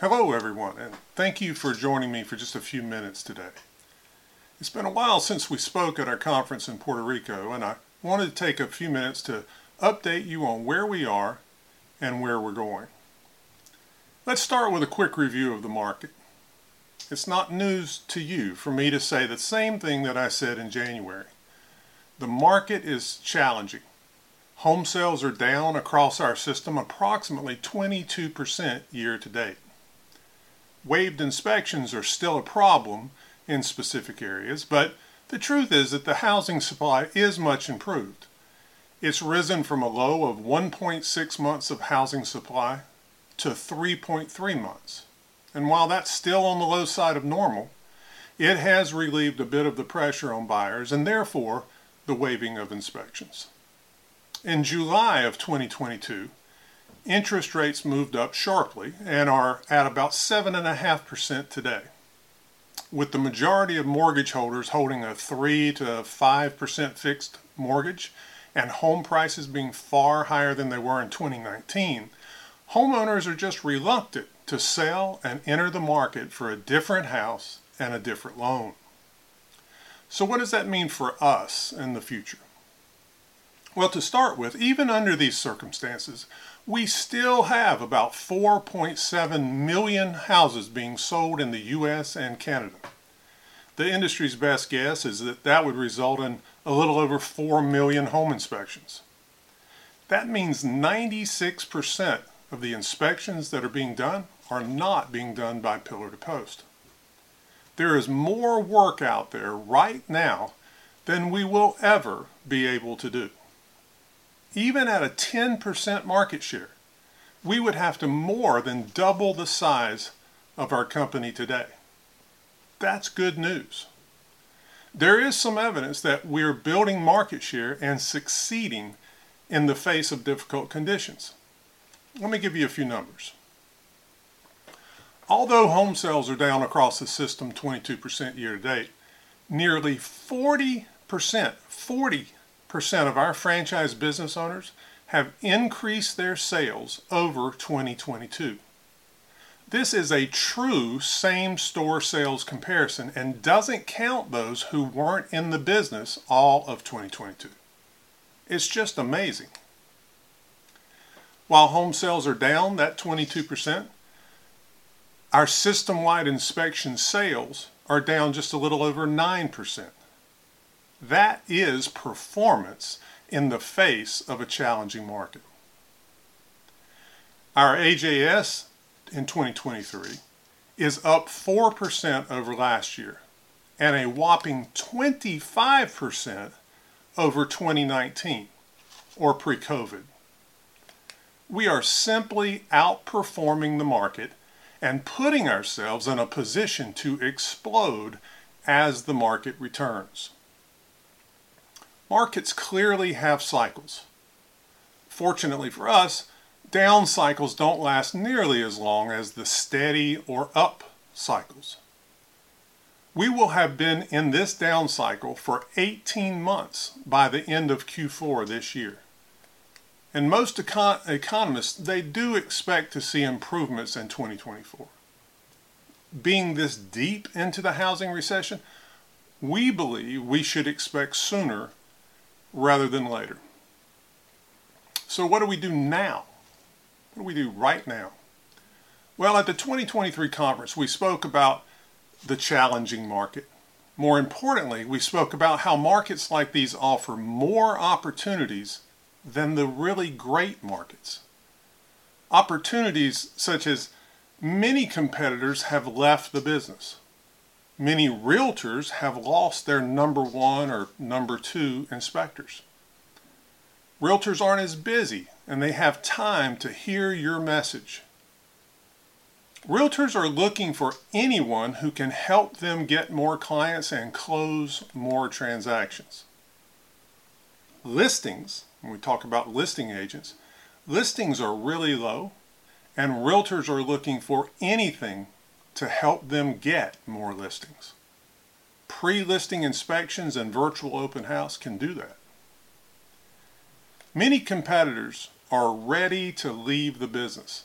Hello, everyone, and thank you for joining me for just a few minutes today. It's been a while since we spoke at our conference in Puerto Rico, and I wanted to take a few minutes to update you on where we are and where we're going. Let's start with a quick review of the market. It's not news to you for me to say the same thing that I said in January. The market is challenging. Home sales are down across our system approximately 22% year to date. Waived inspections are still a problem in specific areas, but the truth is that the housing supply is much improved. It's risen from a low of 1.6 months of housing supply to 3.3 months. And while that's still on the low side of normal, it has relieved a bit of the pressure on buyers and therefore the waiving of inspections. In July of 2022, interest rates moved up sharply and are at about 7.5% today. With the majority of mortgage holders holding a 3 to 5% fixed mortgage and home prices being far higher than they were in 2019, homeowners are just reluctant to sell and enter the market for a different house and a different loan. So, what does that mean for us in the future? Well, to start with, even under these circumstances, we still have about 4.7 million houses being sold in the US and Canada. The industry's best guess is that that would result in a little over 4 million home inspections. That means 96% of the inspections that are being done are not being done by pillar to post. There is more work out there right now than we will ever be able to do. Even at a 10% market share, we would have to more than double the size of our company today. That's good news. There is some evidence that we're building market share and succeeding in the face of difficult conditions. Let me give you a few numbers. Although home sales are down across the system 22% year to date, nearly 40%, 40% of our franchise business owners have increased their sales over 2022. This is a true same store sales comparison and doesn't count those who weren't in the business all of 2022. It's just amazing. While home sales are down that 22%, our system wide inspection sales are down just a little over 9%. That is performance in the face of a challenging market. Our AJS in 2023 is up 4% over last year and a whopping 25% over 2019 or pre COVID. We are simply outperforming the market and putting ourselves in a position to explode as the market returns. Markets clearly have cycles. Fortunately for us, down cycles don't last nearly as long as the steady or up cycles. We will have been in this down cycle for 18 months by the end of Q4 this year. And most econ- economists, they do expect to see improvements in 2024. Being this deep into the housing recession, we believe we should expect sooner rather than later. So, what do we do now? What do we do right now? Well, at the 2023 conference, we spoke about the challenging market. More importantly, we spoke about how markets like these offer more opportunities than the really great markets. Opportunities such as many competitors have left the business. Many realtors have lost their number one or number two inspectors. Realtors aren't as busy and they have time to hear your message. Realtors are looking for anyone who can help them get more clients and close more transactions. Listings when we talk about listing agents, listings are really low, and realtors are looking for anything to help them get more listings. Pre listing inspections and virtual open house can do that. Many competitors are ready to leave the business.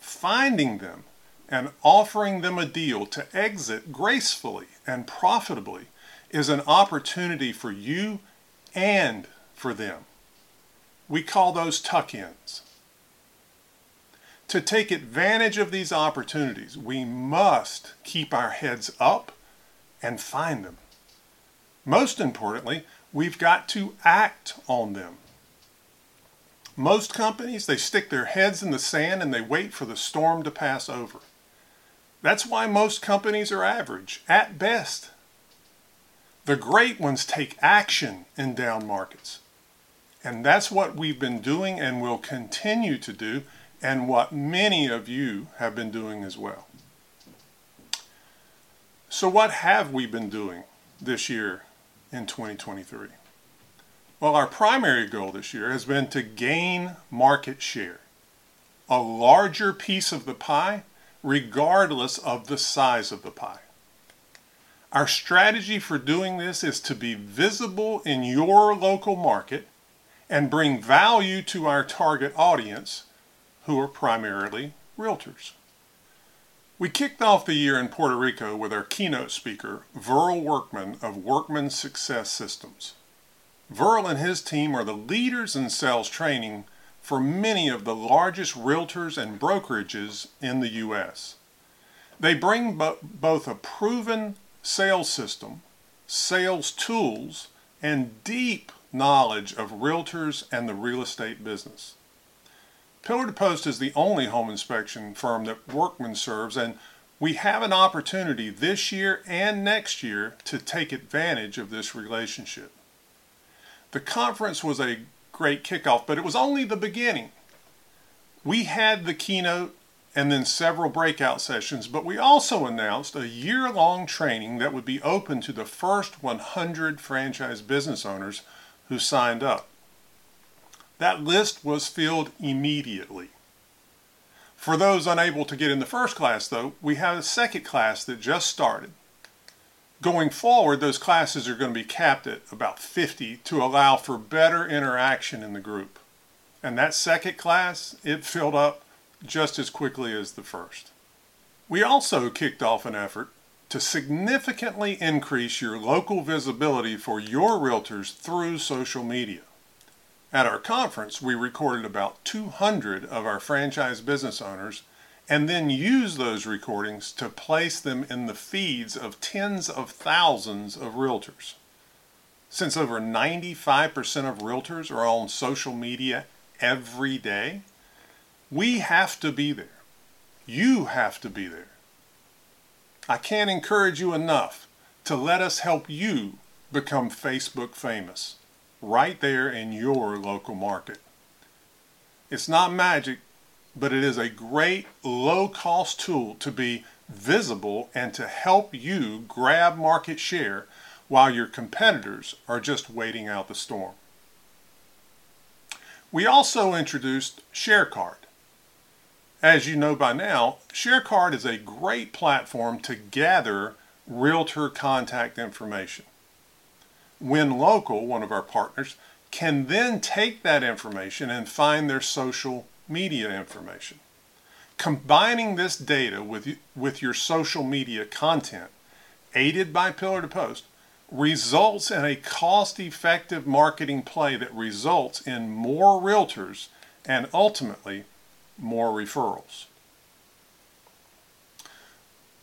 Finding them and offering them a deal to exit gracefully and profitably is an opportunity for you and for them. We call those tuck ins. To take advantage of these opportunities, we must keep our heads up and find them. Most importantly, we've got to act on them. Most companies, they stick their heads in the sand and they wait for the storm to pass over. That's why most companies are average, at best. The great ones take action in down markets. And that's what we've been doing and will continue to do, and what many of you have been doing as well. So, what have we been doing this year in 2023? Well, our primary goal this year has been to gain market share, a larger piece of the pie, regardless of the size of the pie. Our strategy for doing this is to be visible in your local market and bring value to our target audience, who are primarily realtors. We kicked off the year in Puerto Rico with our keynote speaker, Verl Workman of Workman Success Systems. Verl and his team are the leaders in sales training for many of the largest realtors and brokerages in the U.S. They bring bo- both a proven sales system, sales tools, and deep knowledge of realtors and the real estate business. Pillar to Post is the only home inspection firm that Workman serves, and we have an opportunity this year and next year to take advantage of this relationship. The conference was a great kickoff, but it was only the beginning. We had the keynote and then several breakout sessions, but we also announced a year long training that would be open to the first 100 franchise business owners who signed up. That list was filled immediately. For those unable to get in the first class, though, we have a second class that just started. Going forward, those classes are going to be capped at about 50 to allow for better interaction in the group. And that second class, it filled up just as quickly as the first. We also kicked off an effort to significantly increase your local visibility for your realtors through social media. At our conference, we recorded about 200 of our franchise business owners and then used those recordings to place them in the feeds of tens of thousands of realtors. Since over 95% of realtors are on social media every day, we have to be there. You have to be there. I can't encourage you enough to let us help you become Facebook famous right there in your local market. It's not magic, but it is a great low cost tool to be visible and to help you grab market share while your competitors are just waiting out the storm. We also introduced ShareCard. As you know by now, ShareCard is a great platform to gather realtor contact information. When Local, one of our partners, can then take that information and find their social media information. Combining this data with, with your social media content, aided by Pillar to Post, results in a cost effective marketing play that results in more realtors and ultimately more referrals.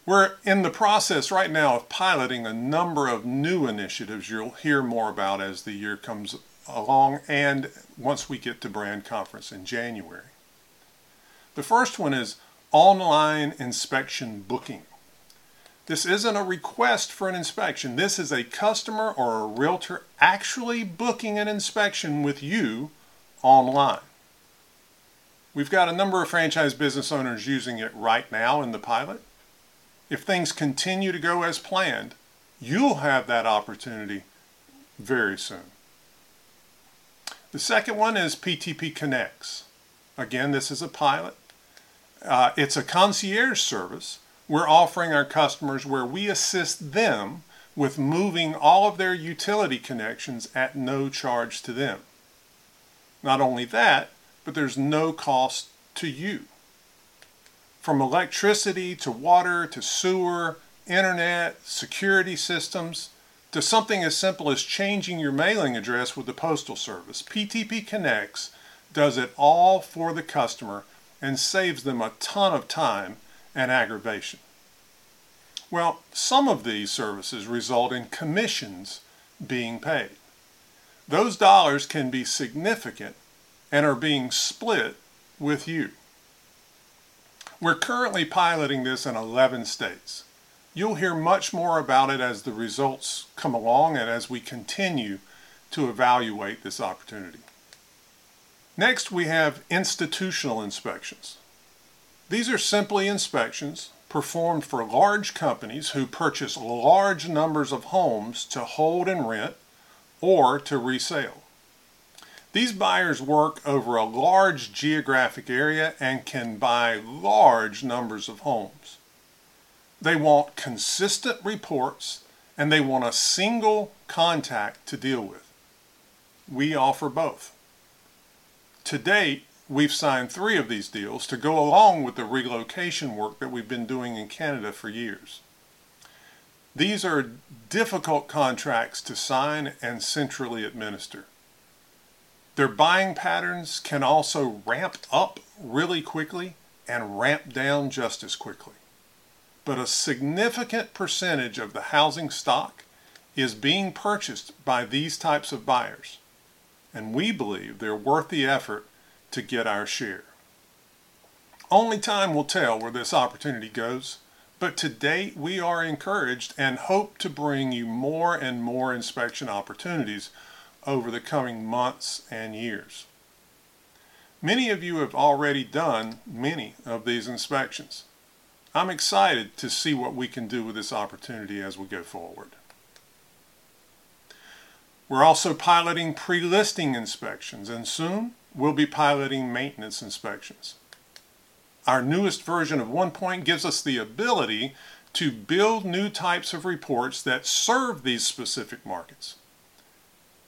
We're in the process right now of piloting a number of new initiatives you'll hear more about as the year comes along and once we get to brand conference in January. The first one is online inspection booking. This isn't a request for an inspection. This is a customer or a realtor actually booking an inspection with you online. We've got a number of franchise business owners using it right now in the pilot. If things continue to go as planned, you'll have that opportunity very soon. The second one is PTP Connects. Again, this is a pilot. Uh, it's a concierge service we're offering our customers where we assist them with moving all of their utility connections at no charge to them. Not only that, but there's no cost to you. From electricity to water to sewer, internet, security systems, to something as simple as changing your mailing address with the Postal Service. PTP Connects does it all for the customer and saves them a ton of time and aggravation. Well, some of these services result in commissions being paid. Those dollars can be significant and are being split with you. We're currently piloting this in 11 states. You'll hear much more about it as the results come along and as we continue to evaluate this opportunity. Next, we have institutional inspections. These are simply inspections performed for large companies who purchase large numbers of homes to hold and rent or to resale. These buyers work over a large geographic area and can buy large numbers of homes. They want consistent reports and they want a single contact to deal with. We offer both. To date, we've signed three of these deals to go along with the relocation work that we've been doing in Canada for years. These are difficult contracts to sign and centrally administer. Their buying patterns can also ramp up really quickly and ramp down just as quickly. But a significant percentage of the housing stock is being purchased by these types of buyers, and we believe they're worth the effort to get our share. Only time will tell where this opportunity goes, but to date we are encouraged and hope to bring you more and more inspection opportunities over the coming months and years. Many of you have already done many of these inspections. I'm excited to see what we can do with this opportunity as we go forward. We're also piloting pre-listing inspections and soon we'll be piloting maintenance inspections. Our newest version of OnePoint gives us the ability to build new types of reports that serve these specific markets.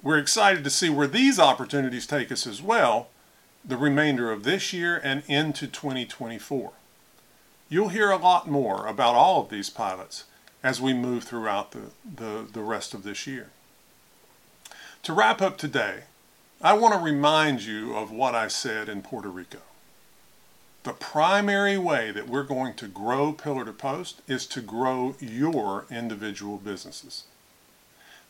We're excited to see where these opportunities take us as well the remainder of this year and into 2024. You'll hear a lot more about all of these pilots as we move throughout the, the, the rest of this year. To wrap up today, I want to remind you of what I said in Puerto Rico. The primary way that we're going to grow Pillar to Post is to grow your individual businesses.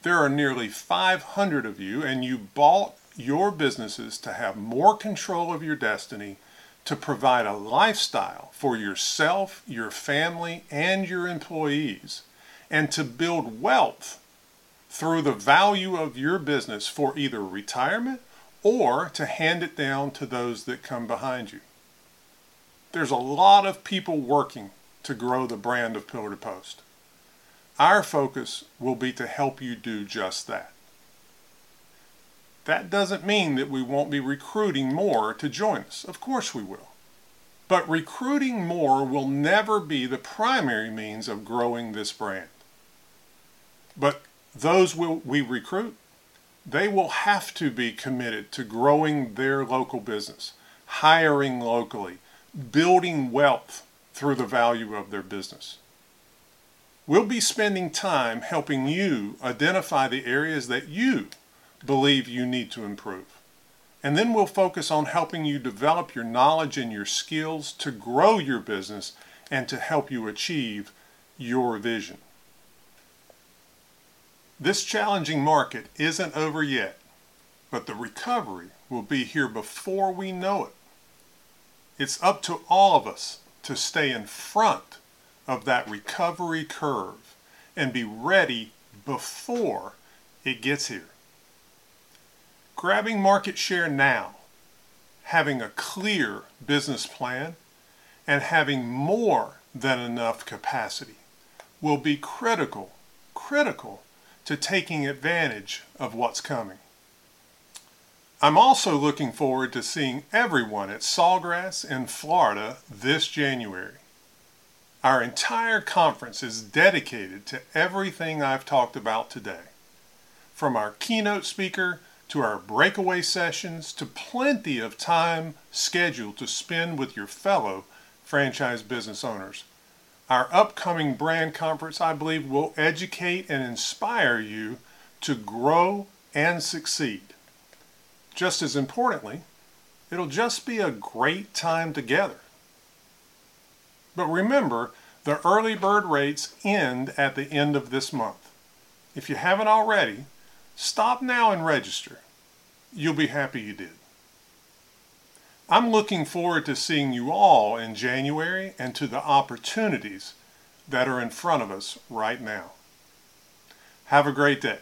There are nearly 500 of you, and you bought your businesses to have more control of your destiny, to provide a lifestyle for yourself, your family, and your employees, and to build wealth through the value of your business for either retirement or to hand it down to those that come behind you. There's a lot of people working to grow the brand of Pillar to Post. Our focus will be to help you do just that. That doesn't mean that we won't be recruiting more to join us. Of course we will. But recruiting more will never be the primary means of growing this brand. But those we recruit, they will have to be committed to growing their local business, hiring locally, building wealth through the value of their business. We'll be spending time helping you identify the areas that you believe you need to improve. And then we'll focus on helping you develop your knowledge and your skills to grow your business and to help you achieve your vision. This challenging market isn't over yet, but the recovery will be here before we know it. It's up to all of us to stay in front of that recovery curve and be ready before it gets here. Grabbing market share now, having a clear business plan, and having more than enough capacity will be critical, critical to taking advantage of what's coming. I'm also looking forward to seeing everyone at Sawgrass in Florida this January. Our entire conference is dedicated to everything I've talked about today. From our keynote speaker to our breakaway sessions to plenty of time scheduled to spend with your fellow franchise business owners. Our upcoming brand conference, I believe, will educate and inspire you to grow and succeed. Just as importantly, it'll just be a great time together. But remember, the early bird rates end at the end of this month. If you haven't already, stop now and register. You'll be happy you did. I'm looking forward to seeing you all in January and to the opportunities that are in front of us right now. Have a great day.